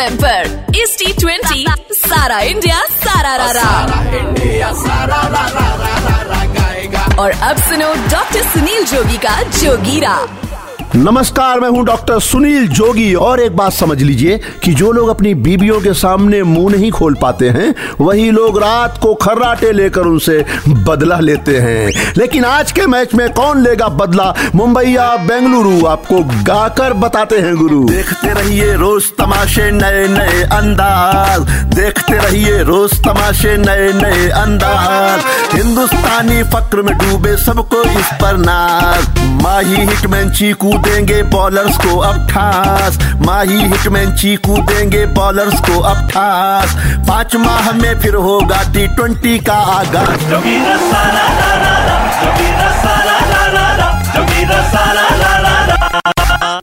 M पर इस T twenty सारा इंडिया सारा रारा। इंडिया सारा रा रा रा रा रा और अब सुनो डॉक्टर सुनील जोगी का जोगीरा। नमस्कार, मैं हूँ डॉक्टर सुनील जोगी। और एक बात समझ लीजिए कि जो लोग अपनी बीबियों के सामने मुँह नहीं खोल पाते हैं, वही लोग रात को खर्राटे लेकर उनसे बदला लेते हैं। लेकिन आज के मैच में कौन लेगा बदला? मुंबई या बेंगलुरु, आपको गाकर बताते हैं गुरु। देखते रहिए रोज तमाशे नए नए अंदाज। देखते रहिए रोज तमाशे नए नए अंदाज। हिंदुस्तानी फक्र में डूबे सबको इस पर नाज। माही, हिटमैन, चीकू देंगे बॉलर्स को अब ठास। माही हिटमैन चीकू देंगे बॉलर्स को अब ठास। पाँच माह में फिर होगा टी ट्वेंटी का आगाज़।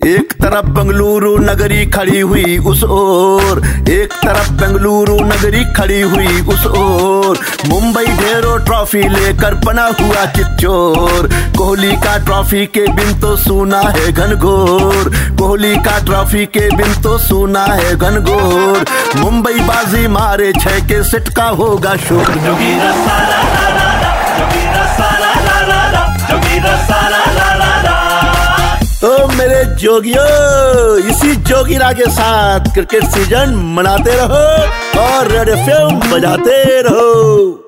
एक तरफ़ बंगलुरु नगरी खड़ी हुई उस ओर, एक तरफ़ बंगलुरु नगरी खड़ी हुई उस ओर। मुंबई ढेरों ट्रॉफी लेकर बना हुआ चिच्चोर कोहली का ट्रॉफी के बिन तो सुना है घनघोर। कोहली का ट्रॉफी के बिन तो सुना है घनघोर। मुंबई बाजी मारे छह के सिट का होगा शोर। जोगियो इसी जोगिरा के साथ क्रिकेट सीज़न मनाते रहो और रेड एफ़ बजाते रहो।